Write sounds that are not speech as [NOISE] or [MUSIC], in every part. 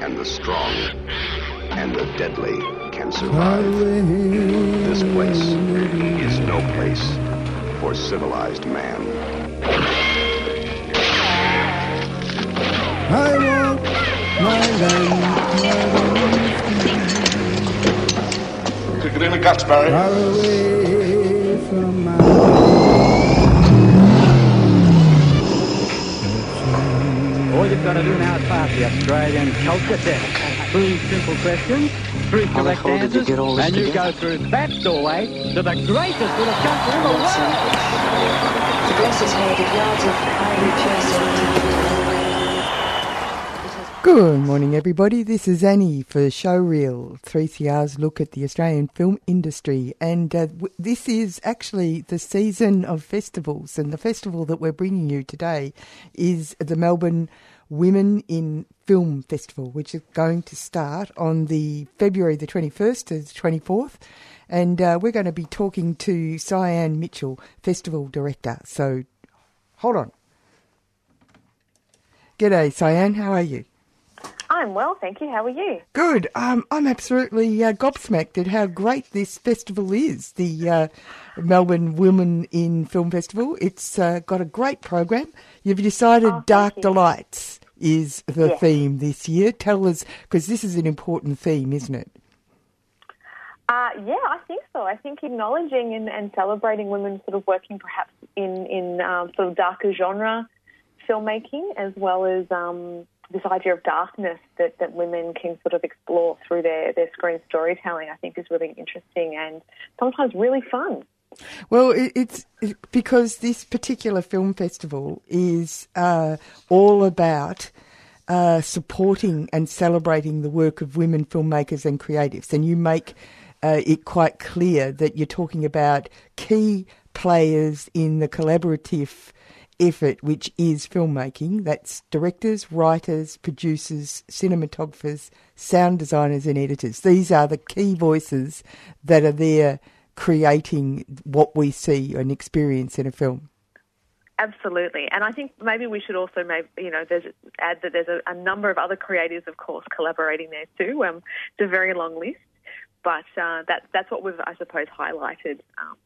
and the strong and the deadly can survive. This place is no place for civilized man. I want my land Kick it in the guts, Barry. All you've got to do now is pass the Australian culture test. Three simple questions, three How correct hell did you answers, get all this and you together? go through that doorway to the greatest little country in the world. The glass is made of yards of highly Good morning, everybody. This is Annie for Showreel, 3CR's look at the Australian film industry. And uh, w- this is actually the season of festivals. And the festival that we're bringing you today is the Melbourne Women in Film Festival, which is going to start on the February the 21st to the 24th. And uh, we're going to be talking to Sian Mitchell, Festival Director. So hold on. G'day, Sian. How are you? I'm well, thank you. How are you? Good. Um, I'm absolutely uh, gobsmacked at how great this festival is. The uh, Melbourne Women in Film Festival. It's uh, got a great program. You've decided Oh, Dark you. Delights is the Yes. theme this year. Tell us, because this is an important theme, isn't it? Uh, yeah, I think so. I think acknowledging and, and celebrating women sort of working perhaps in, in um, sort of darker genre filmmaking as well as um, this idea of darkness that, that women can sort of explore through their, their screen storytelling, I think is really interesting and sometimes really fun. Well, it, it's it- because this particular film festival is uh, all about uh, supporting and celebrating the work of women filmmakers and creatives, and you make uh, it quite clear that you're talking about key players in the collaborative effort, which is filmmaking. That's directors, writers, producers, cinematographers, sound designers, and editors. These are the key voices that are there creating what we see and experience in a film. Absolutely, and I think maybe we should also maybe you know there's add that there's a, a number of other creators, of course, collaborating there too. Um, it's a very long list, but uh, that that's what we've I suppose highlighted. Um,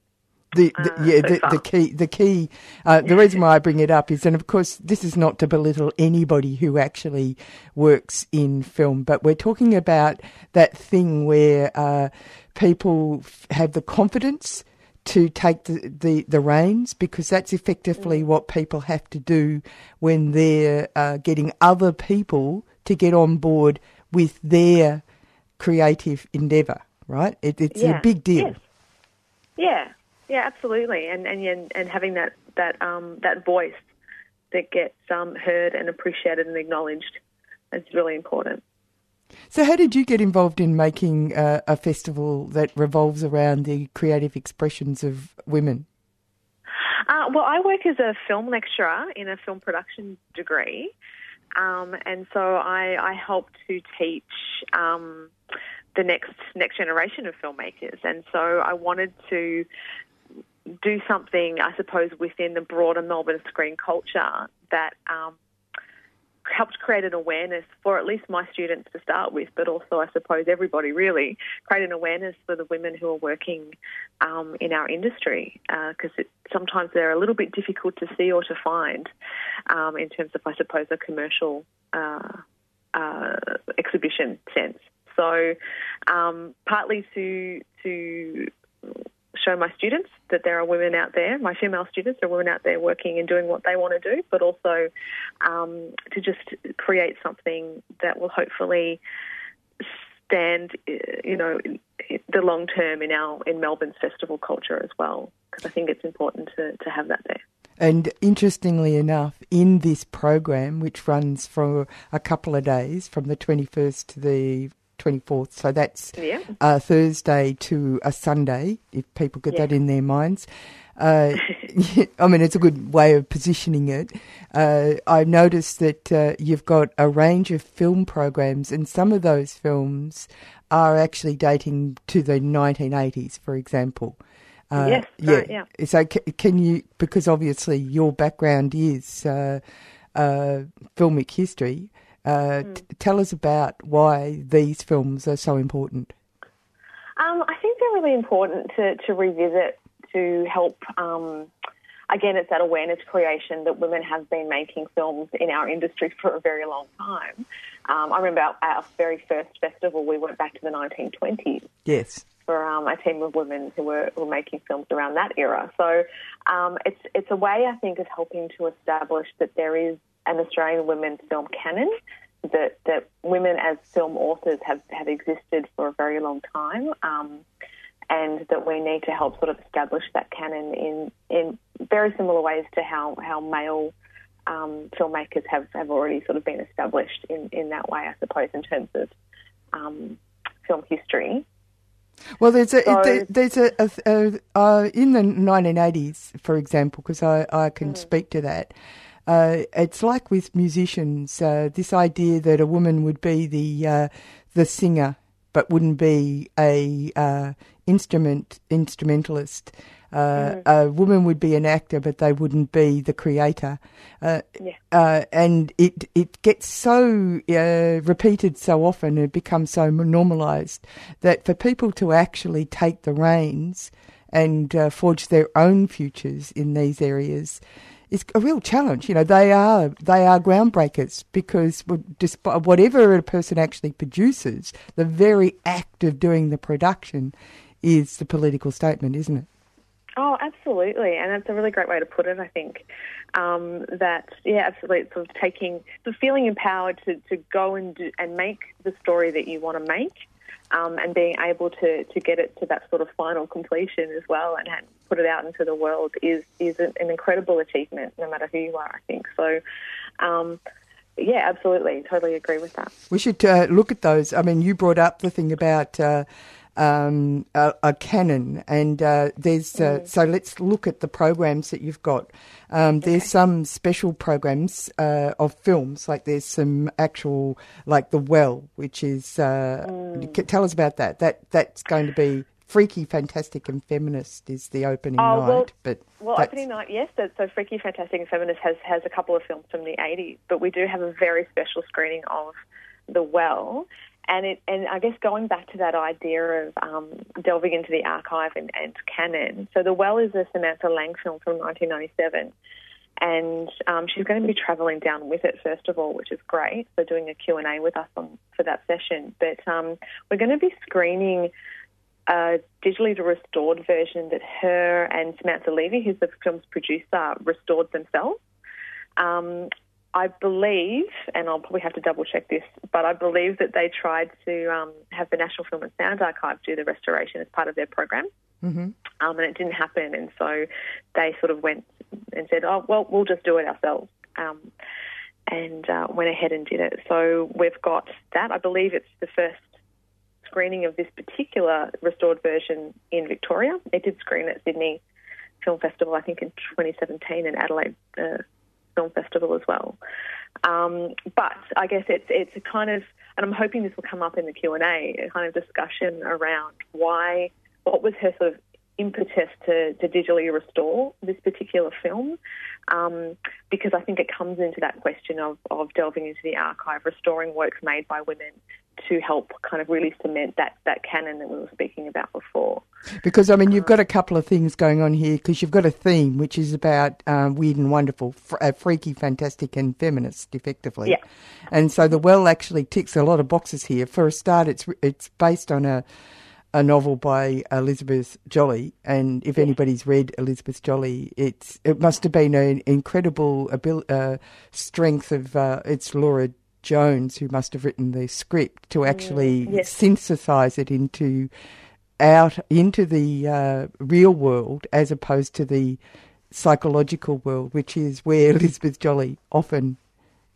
The, the Uh, yeah, so the, the key, the key. Uh, the reason why I bring it up is, and of course, this is not to belittle anybody who actually works in film, but we're talking about that thing where uh, people have the confidence to take the, the, the reins because that's effectively Mm. what people have to do when they're uh, getting other people to get on board with their creative endeavour, right? It, it's a big deal. Yes. Yeah, yeah, absolutely, and and and, and having that that um, that voice that gets um, heard and appreciated and acknowledged is really important. So, how did you get involved in making uh, a festival that revolves around the creative expressions of women? Uh, well, I work as a film lecturer in a film production degree, um, and so I, I help to teach um, the next next generation of filmmakers. And so I wanted to do something, I suppose, within the broader Melbourne screen culture that um, helped create an awareness for at least my students to start with, but also, I suppose, everybody really create an awareness for the women who are working um, in our industry because it sometimes they're a little bit difficult to see or to find um, in terms of, I suppose, a commercial uh, uh, exhibition sense. So, um, partly to to show my students that there are women out there, my female students, there are women out there working and doing what they want to do, but also um, to just create something that will hopefully stand, uh, you know, the long term in our in Melbourne's festival culture as well. Because I think it's important to, to have that there. And interestingly enough, in this program, which runs for a couple of days from the 21st to the 24th. So that's Yeah. uh, Thursday to a Sunday, if people get Yeah. that in their minds. Uh, [LAUGHS] I mean, it's a good way of positioning it. Uh, I noticed that uh, you've got a range of film programs, and some of those films are actually dating to the 1980s, for example. Uh, Yes, right, yeah. So, ca- can you, because obviously your background is uh, uh, filmic history, uh, Hmm. t- tell us about why these films are so important. Um, I think they're really important to, to revisit to help. Um, again, it's that awareness creation that women have been making films in our industry for a very long time. Um, I remember our, our very first festival, we went back to the 1920s Yes. for um, a team of women who were, were making films around that era. So um, it's it's a way I think of helping to establish that there is an Australian women's film canon. That, that women as film authors have, have existed for a very long time, um, and that we need to help sort of establish that canon in in very similar ways to how how male um, filmmakers have, have already sort of been established in, in that way, I suppose, in terms of um, film history. Well, there's a So- there, there's a, a, a uh, in the 1980s, for example, because I I can speak to that. Uh, it's like with musicians, uh, this idea that a woman would be the uh, the singer, but wouldn't be a uh, instrument instrumentalist. Uh, A woman would be an actor, but they wouldn't be the creator. Uh, Yeah. uh, and it it gets so uh, repeated so often, it becomes so normalised that for people to actually take the reins and uh, forge their own futures in these areas is a real challenge. You know, they are they are groundbreakers because despite whatever a person actually produces, the very act of doing the production is the political statement, isn't it? Oh, absolutely, and that's a really great way to put it. I think um, that yeah, absolutely, it's sort of taking, of feeling empowered to, to go and do, and make the story that you want to make, um, and being able to, to get it to that sort of final completion as well, and put it out into the world is is an incredible achievement, no matter who you are. I think so. Um, yeah, absolutely, totally agree with that. We should uh, look at those. I mean, you brought up the thing about uh, um, a, a canon, and uh, there's uh, so let's look at the programs that you've got. Um, There's some special programs uh, of films, like there's some actual, like The Well, which is. Uh, c- Tell us about that. That that's going to be freaky, fantastic, and feminist is the opening Oh, night. well- but Well, that's- opening night, yes. So, so Freaky, Fantastic, and Feminist has, has a couple of films from the 80s, but we do have a very special screening of The Well. And it, and I guess going back to that idea of um, delving into the archive and, and canon. So The Well is a Samantha Lang film from 1997, and um, she's going to be travelling down with it first of all, which is great. So doing a Q and A with us on for that session. But um, we're going to be screening a digitally restored version that her and Samantha Levy, who's the film's producer, restored themselves. Um, I believe, and I'll probably have to double check this, but I believe that they tried to um, have the National Film and Sound Archive do the restoration as part of their program, mm-hmm. um, and it didn't happen. And so they sort of went and said, "Oh, well, we'll just do it ourselves." Um, and uh, went ahead and did it. So we've got that. I believe it's the first screening of this particular restored version in Victoria. It did screen at Sydney Film Festival, I think, in 2017, and Adelaide uh, Film Festival as well. Um, but I guess it's it's a kind of, and I'm hoping this will come up in the Q and A, a kind of discussion around why, what was her sort of impetus to, to digitally restore this particular film, um, because I think it comes into that question of, of delving into the archive, restoring works made by women to help kind of really cement that, that canon that we were speaking about before. Because I mean, you've got a couple of things going on here. Because you've got a theme which is about um, weird and wonderful, fr- uh, freaky, fantastic, and feminist, effectively. Yeah. And so the well actually ticks a lot of boxes here. For a start, it's it's based on a a novel by Elizabeth Jolley, and if anybody's read Elizabeth Jolley, it's it must have been an incredible abil- uh, strength of uh, it's Laura Jones who must have written the script to actually yes. synthesize it into out into the uh, real world as opposed to the psychological world, which is where [LAUGHS] Elizabeth Jolley often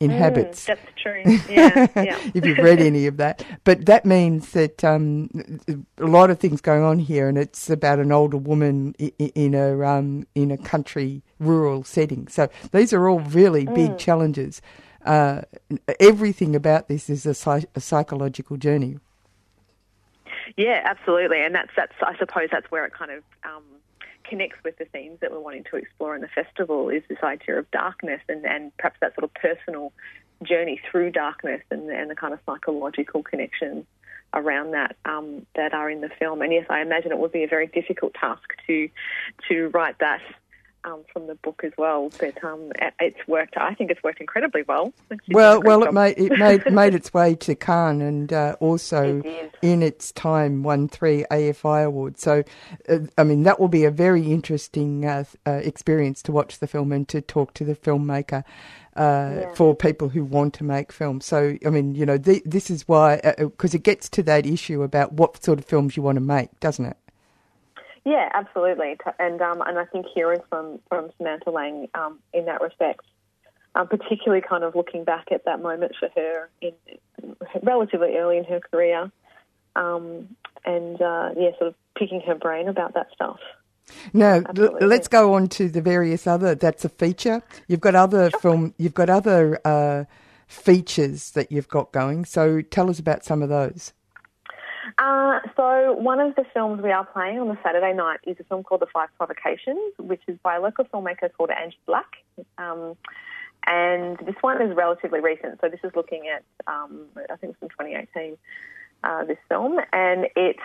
inhabits. Mm, that's true. Yeah, [LAUGHS] yeah. if you've read any of that. But that means that um, a lot of things going on here, and it's about an older woman in a um, in a country rural setting. So these are all really big challenges. Uh, everything about this is a, a psychological journey. Yeah, absolutely, and that's that's I suppose that's where it kind of um, connects with the themes that we're wanting to explore in the festival is this idea of darkness and, and perhaps that sort of personal journey through darkness and, and the kind of psychological connections around that um, that are in the film. And yes, I imagine it would be a very difficult task to to write that um, from the book as well. But um, it's worked. I think it's worked incredibly well. Well, well, it made it made [LAUGHS] made its way to Cannes and uh, also It in its time won three AFI awards. So, uh, I mean, that will be a very interesting uh, uh, experience to watch the film and to talk to the filmmaker. Uh, For people who want to make films, so I mean, you know, th- this is why because it gets to that issue about what sort of films you want to make, doesn't it? Yeah, absolutely, and um, and I think hearing from from Samantha Lang um, in that respect, um, particularly kind of looking back at that moment for her in relatively early in her career, um, and uh, yeah, sort of picking her brain about that stuff. Now, Absolutely. let's go on to the various other. That's a feature. You've got other film. You've got other uh, features that you've got going. So tell us about some of those. Uh, so one of the films we are playing on the Saturday night is a film called The Five Provocations, which is by a local filmmaker called Angie Black. Um, and this one is relatively recent. So this is looking at, um, I think it's from 2018, uh, this film. And it's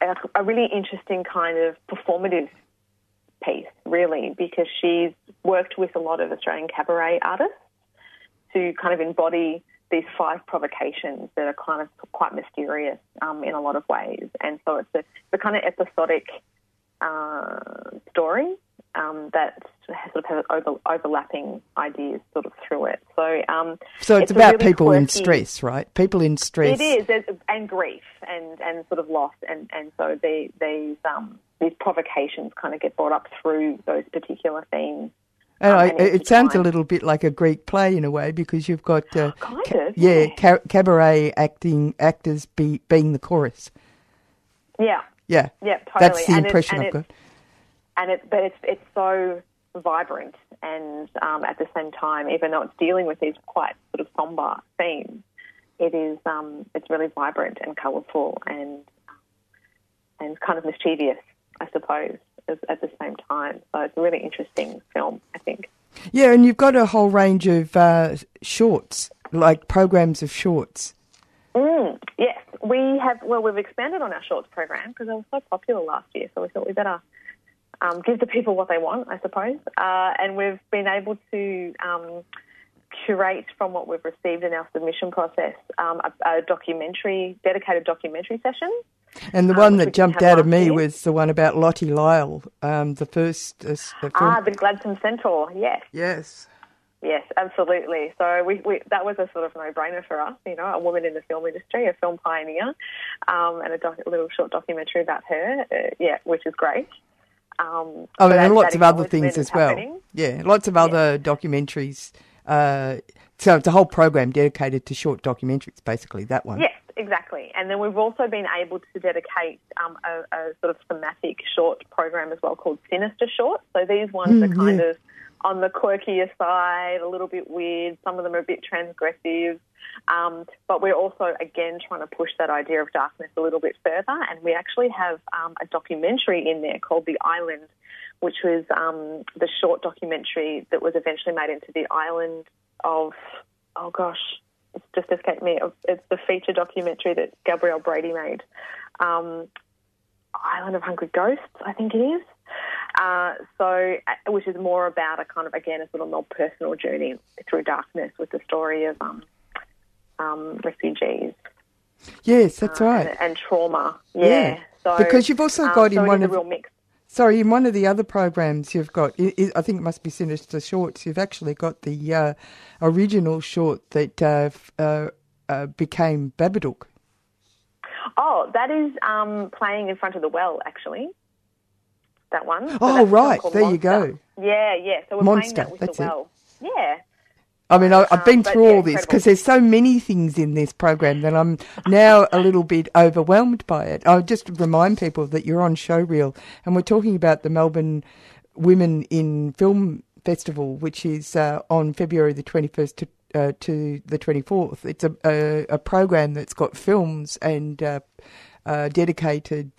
a, a really interesting kind of performative piece, really, because she's worked with a lot of Australian cabaret artists to kind of embody these five provocations that are kind of quite mysterious um, in a lot of ways. And so it's a, the kind of episodic uh, story um, that sort of has over, overlapping ideas sort of through it. So, um, So it's, a about really people in stress, right? People in stress. It is, there's- and grief, and, and sort of loss, and and so the, these um, these provocations kind of get brought up through those particular themes. And um, I, it sounds a little bit like a Greek play in a way because you've got uh, [GASPS] Kind ca- of, yeah, ca- cabaret acting actors be, being the chorus. Yeah, Yeah, yeah, totally. that's the And impression I've got. and it, but it's it's so vibrant, and um, at the same time, even though it's dealing with these quite sort of somber themes, it is um, it's really vibrant and colourful and and kind of mischievous, I suppose, at the same time. So it's a really interesting film, I think. Yeah, and you've got a whole range of uh, shorts, like programs of shorts. Mm, yes, we have. Well, we've expanded on our shorts program because it was so popular last year. So we thought we better um, give the people what they want, I suppose. Uh, and we've been able to um, curate from what we've received in our submission process um, a, a documentary, dedicated documentary session. And the Um, one we that jumped out of me was the one about Lottie Lyle, um, the first uh, film. Ah, the Gladstone Centaur. Yes, yes. yes, absolutely. So we, we that was a sort of no-brainer for us. You know, a woman in the film industry, a film pioneer, um, and a, doc- little short documentary about her. Uh, yeah, which is great. Um, Oh, and that- lots of other things as well. happening. Yeah, lots of other documentaries. Uh, so it's a whole program dedicated to short documentaries, basically, that one. Yes, exactly. And then we've also been able to dedicate um, a, a sort of thematic short program as well called Sinister Shorts. So these ones Mm, are kind yeah. of on the quirkier side, a little bit weird. Some of them are a bit transgressive. Um, but we're also, again, trying to push that idea of darkness a little bit further. And we actually have um, a documentary in there called The Island, which was um, the short documentary that was eventually made into The Island of, oh gosh, it's just escaped me. It's the feature documentary that Gabrielle Brady made. Um, Island of Hungry Ghosts, I think it is. Uh, so, uh, which is more about a kind of again a sort of more personal journey through darkness with the story of um, um, refugees Yes, that's uh, right. and, and trauma. Yeah, Yeah. So Because you've also um, got so in it one of real mix. Sorry, in one of the other programs you've got, i think it must be Sinister Shorts. You've actually got the uh, original short that uh, f- uh, uh, became Babadook. Oh, that is um, playing in front of the well, actually. that one. So Oh, that's a film right. There you go. Yeah, yeah. So we're Monster, playing that with that's the it. well. Yeah. I mean, I, I've Um, been but through yeah, all this because there's so many things in this program that I'm now a little bit overwhelmed by it. I'll just remind people that you're on Showreel and we're talking about the Melbourne Women in Film Festival, which is uh, on February the 21st to uh, to the 24th. It's a, a a program that's got films and uh, uh, dedicated.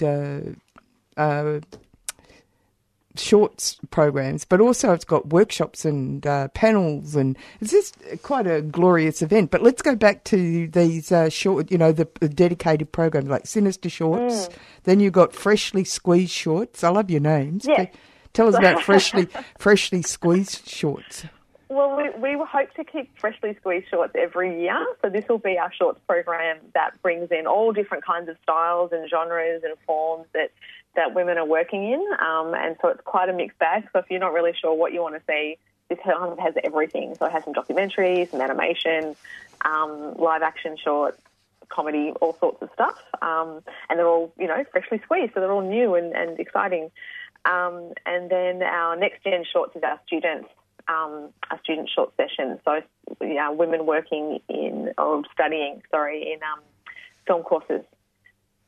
Shorts programs, but also it's got workshops and uh, panels, and it's just quite a glorious event. But let's go back to these uh, short, you know, the, the dedicated programs like Sinister Shorts. Then you've got Freshly Squeezed Shorts. I love your names. Yes. Tell us about freshly [LAUGHS] freshly squeezed shorts. Well, we, we hope to keep freshly squeezed shorts every year. So this will be our shorts program that brings in all different kinds of styles and genres and forms that, that women are working in. Um, and so it's quite a mixed bag. So if you're not really sure what you want to see, this kind has everything. So it has some documentaries, some animation, um, live action shorts, comedy, all sorts of stuff. Um, and they're all, you know, freshly squeezed. So they're all new and, and exciting. Um, and then our next gen shorts is our students, um, our student short session. So yeah, women working in or studying, sorry, in um, film courses.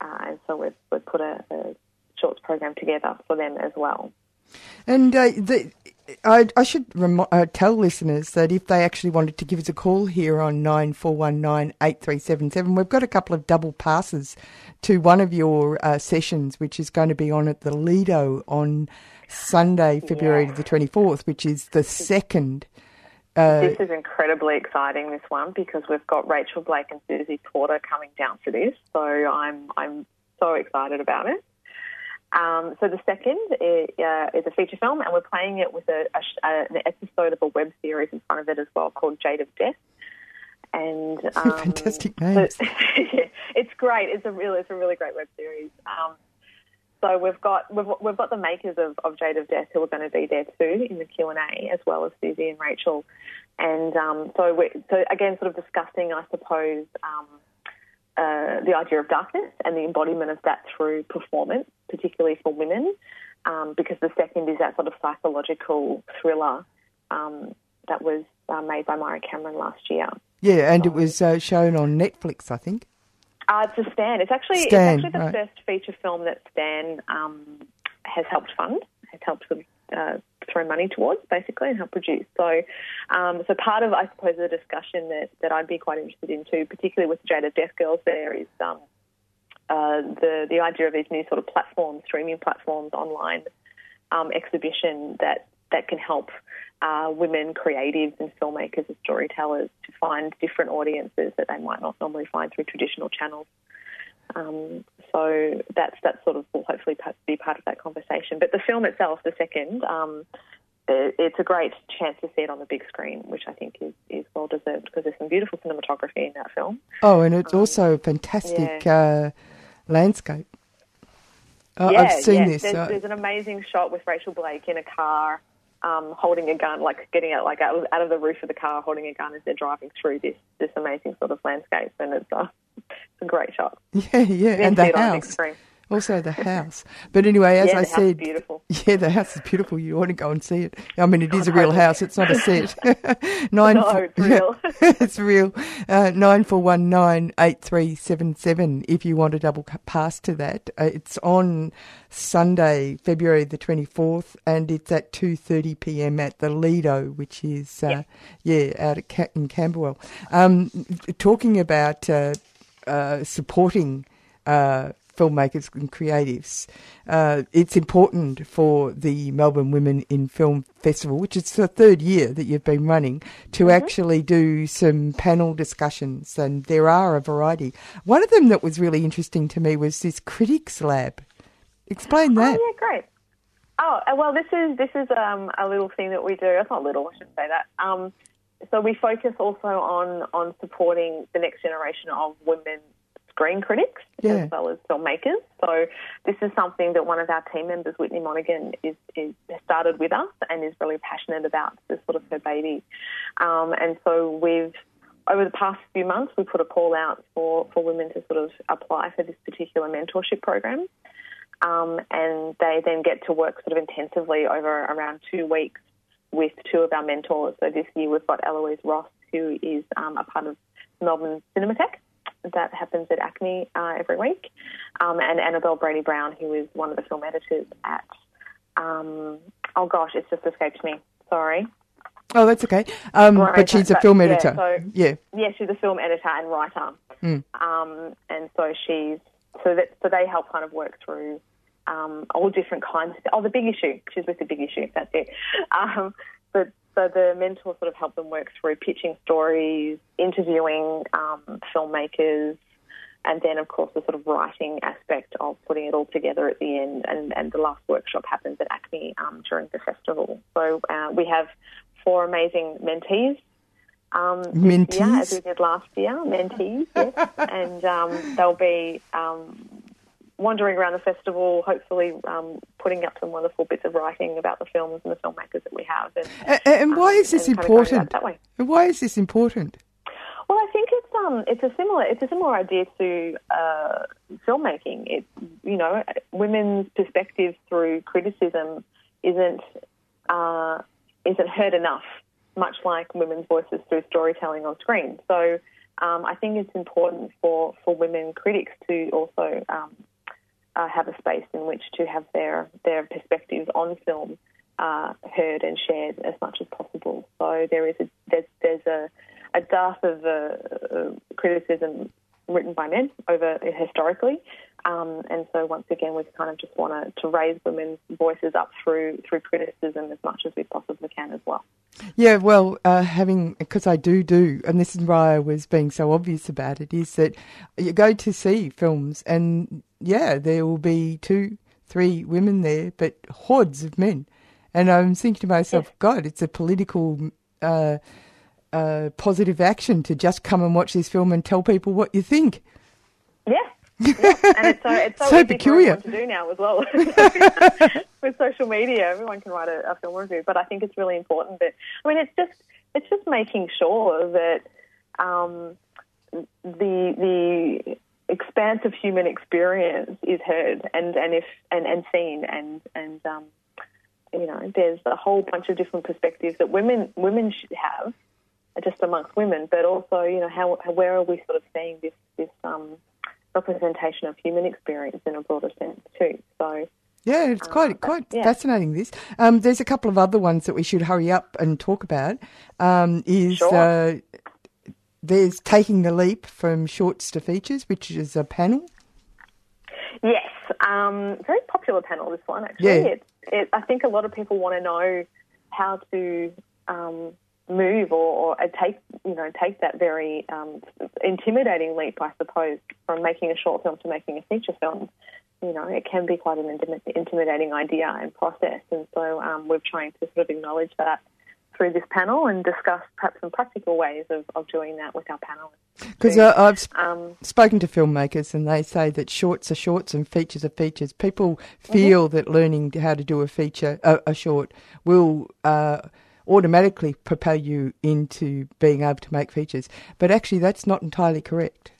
Uh, and so we've, we've put a, a shorts program together for them as well. And uh, the, I, I should uh, tell listeners that if they actually wanted to give us a call here on 94198377, we've got a couple of double passes to one of your uh, sessions, which is going to be on at the Lido on Sunday, February the 24th, which is the second. Uh, This is incredibly exciting, this one, because we've got Rachel Blake and Susie Porter coming down for this. So I'm, I'm so excited about it. Um, so the second is, uh, is a feature film, and we're playing it with a, a, uh, an episode of a web series in front of it as well called Jade of Death. And [LAUGHS] um, Fantastic names. so- [LAUGHS] it's great. It's a really, it's a really great web series. Um, so we've got we've, we've got the makers of, of Jade of Death who are going to be there too in the Q and A, as well as Susie and Rachel. And um, so we so again, sort of discussing, I suppose, um, uh, the idea of darkness and the embodiment of that through performance, particularly for women, um, because the second is that sort of psychological thriller um, that was uh, made by Mairi Cameron last year. yeah, and it was uh, shown on Netflix, I think. Uh, it's a Stan. It's actually Stan, it's actually the right. first feature film that Stan um, has helped fund, has helped sort of, uh, throw money towards, basically, and help produce. So, um, so part of I suppose the discussion that, that I'd be quite interested in too, particularly with Jade of Death Girls, there is um, uh, the the idea of these new sort of platforms, streaming platforms, online um, exhibition that that can help uh, women creatives and filmmakers and storytellers to find different audiences that they might not normally find through traditional channels. Um, so that's that sort of will hopefully be part of that conversation. But the film itself, the second, um, it's a great chance to see it on the big screen, which I think is, is well deserved because there's some beautiful cinematography in that film. Oh, and it's also a fantastic uh, landscape. Uh, yeah, I've seen yeah. this. There's, uh, there's an amazing shot with Rachel Blake in a car, um, holding a gun, like getting out like out of, out of the roof of the car, holding a gun as they're driving through this this amazing sort of landscape, and it's, uh, it's a great shot. [LAUGHS] yeah, yeah, and the it on the big house. Also, the house. But anyway, as Yeah, I the house is said, beautiful. [LAUGHS] yeah, the house is beautiful. You want to go and see it. I mean, it is a real house. It's not a set. [LAUGHS] [LAUGHS] Nine. No, it's real. it's real. Uh, nine four one nine eight three seven seven. If you want a double pass to that, uh, it's on Sunday, February the twenty fourth, and it's at two thirty p.m. at the Lido, which is uh, yeah out at Ca- in Camberwell. Um, talking about uh, uh, supporting uh, filmmakers and creatives. Uh, it's important for the Melbourne Women in Film Festival, which is the third year that you've been running, to Mm-hmm. actually do some panel discussions, and there are a variety. One of them that was really interesting to me was this critics lab. Explain that. Oh yeah, great. Oh uh, well, this is this is um, a little thing that we do. It's not little, I shouldn't say that. Um, so we focus also on on supporting the next generation of women screen critics Yeah. as well as filmmakers. So this is something that one of our team members, Whitney Monaghan, is, is has started with us and is really passionate about. This sort of her baby, um, and so we've over the past few months we put a call out for for women to sort of apply for this particular mentorship program. Um, and they then get to work sort of intensively over around two weeks with two of our mentors. So this year we've got Eloise Ross, who is um, a part of Melbourne Cinematheque. That happens at ACMI uh, every week, um, and Annabel Brady-Brown, who is one of the film editors at. Um, oh gosh, it's just escaped me. Sorry. Oh, that's okay. Um, Right, but she's a but- film yeah, editor. so- yeah. Yeah, she's a film editor and writer, Mm. um, and so she's so that so they help kind of work through um, all different kinds. Of, oh, the big issue. She's with the big issue. That's it. Um, but so the mentors sort of help them work through pitching stories, interviewing um, filmmakers, and then of course the sort of writing aspect of putting it all together at the end. And, and the last workshop happens at ACMI um, during the festival. So uh, we have four amazing mentees um, this year, as we did last year, mentees, yes. [LAUGHS] and um, they'll be um, wandering around the festival, hopefully um, putting up some wonderful bits of writing about the films and the filmmakers that we have. And, A- And, why um, is this and important? that way. And Why is this important? Well, I think it's um it's a similar it's a similar idea to uh, filmmaking. It you know women's perspectives through criticism isn't uh, isn't heard enough, much like women's voices through storytelling on screen. So um, I think it's important for, for women critics to also um, uh, have a space in which to have their their perspectives on film uh, heard and shared as much as possible. So there is a there's, there's a a dearth of uh, uh, criticism written by men over historically, um, and so once again we kind of just want to, to raise women's voices up through through criticism as much as we possibly can as well. Yeah, well, uh, having because I do do, and this is why I was being so obvious about it, is that you go to see films, and yeah, there will be two, three women there, but hordes of men, and I'm thinking to myself, God, it's a political. Uh, uh, positive action to just come and watch this film and tell people what you think. Yeah. yeah. And it's so, it's [LAUGHS] so, So peculiar. to do now as well. [LAUGHS] With social media, everyone can write a, a film review, but I think it's really important that I mean, it's just it's just making sure that um, the the expanse of human experience is heard and and if and, and seen and and um, you know, there's a whole bunch of different perspectives that women women should have just amongst women, but also, you know, how, where are we sort of seeing this this um, representation of human experience in a broader sense too? So, Yeah, it's quite but- quite yeah. fascinating. This um, there's a couple of other ones that we should hurry up and talk about. Um, is Sure. uh, there's taking the leap from shorts to features, which is a panel. yes, um, very popular panel this one actually. Yeah. It, it, I think a lot of people want to know how to um, move or, or take you know take that very um, intimidating leap, I suppose, from making a short film to making a feature film. You know, it can be quite an intimidating idea and process, and so um, we're trying to sort of acknowledge that through this panel and discuss perhaps some practical ways of, of doing that with our panelists. Because uh, I've sp- Um, spoken to filmmakers and they say that shorts are shorts and features are features. People feel that learning how to do a feature, a, a short, will uh, automatically propel you into being able to make features. But actually, that's not entirely correct.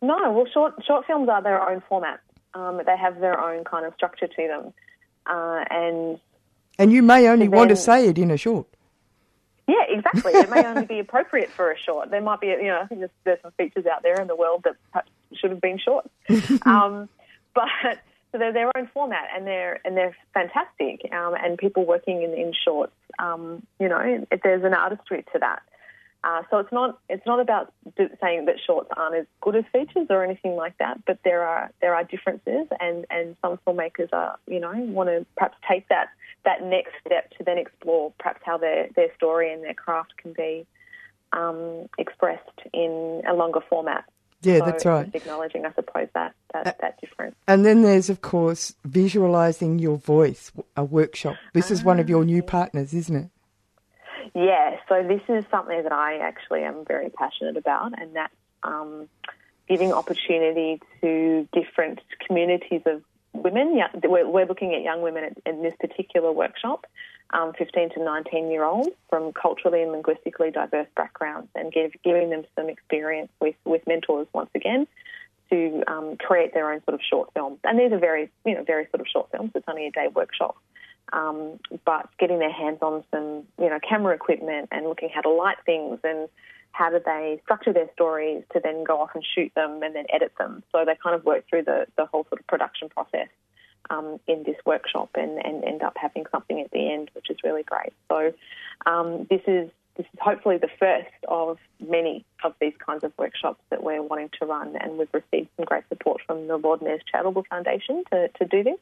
No, well, short short films are their own format. Um, they have their own kind of structure to them, uh, and And you may only want to say it in a short. Yeah, exactly. it may only be [LAUGHS] appropriate for a short. There might be, you know, I think there's, there's some features out there in the world that perhaps should have been short, [LAUGHS] um, but so they're their own format and they're and they're fantastic. Um, and people working in, in shorts, um, you know, there's an artistry to that. Uh, so it's not it's not about saying that shorts aren't as good as features or anything like that, but there are there are differences, and, and some filmmakers are you know want to perhaps take that that next step to then explore perhaps how their their story and their craft can be um, expressed in a longer format. Yeah, So that's right. Acknowledging, I suppose that that, that difference. And then there's, of course, visualizing your voice, a workshop. This is one of your new partners, isn't it? Yeah, so this is something that I actually am very passionate about, and that's um, giving opportunity to different communities of women. We're, looking at young women in, in this particular workshop, um, 15 to 19 year olds from culturally and linguistically diverse backgrounds, and give, giving them some experience with, with mentors once again to um, create their own sort of short films. And these are very, you know, very sort of short films. It's only a day workshop. Um, but getting their hands on some, you know, camera equipment and looking how to light things and how do they structure their stories to then go off and shoot them and then edit them. So they kind of work through the, the whole sort of production process um, in this workshop and, and end up having something at the end, which is really great. So um, this is this is hopefully the first of many of these kinds of workshops that we're wanting to run, and we've received some great support from the Lord Mayor's Charitable Foundation to, to do this.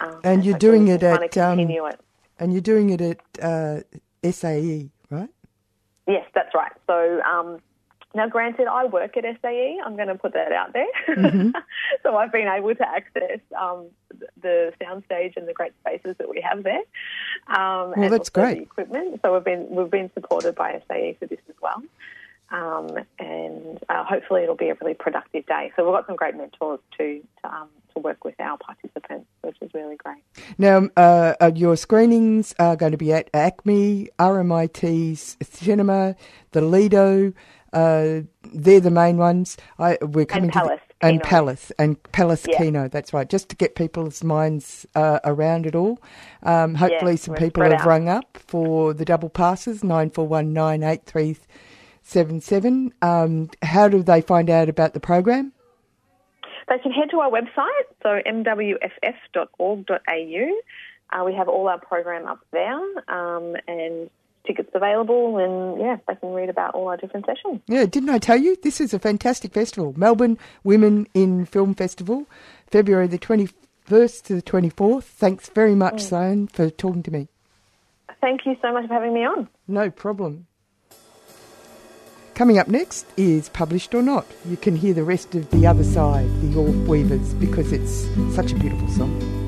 Um, And you're doing it at, um, it. And you're doing it at uh, SAE, right? Yes, that's right. So um, now, granted, I work at SAE. I'm going to put that out there. Mm-hmm. [LAUGHS] so I've been able to access um, the soundstage and the great spaces that we have there. Um, and that's great. The equipment. So we've been we've been supported by SAE for this as well. Um, and uh, hopefully it'll be a really productive day. So we've got some great mentors to to, um, to work with our participants, which is really great. Now, uh, uh, your screenings are going to be at ACMI, RMIT's Cinema, the Lido. Uh, they're the main ones. I, we're coming to the- Palace and Kino. Palace and Palace Yeah. Kino. That's right. Just to get people's minds uh, around it all. Um, hopefully, some people have out. rung up for the double passes nine four one nine eight three seven seven. Um, how do they find out about the program? They can head to our website, so mwff.org.au. Uh, we have all our program up there um, and tickets available, and yeah, they can read about all our different sessions. Yeah, didn't I tell you? This is a fantastic festival. Melbourne Women in Film Festival, February the 21st to the 24th. Thanks very much, Sloan, for talking to me. Thank you so much for having me on. No problem. Coming up next is Published or Not. You can hear the rest of The Other Side, the Orf Weavers, because it's such a beautiful song.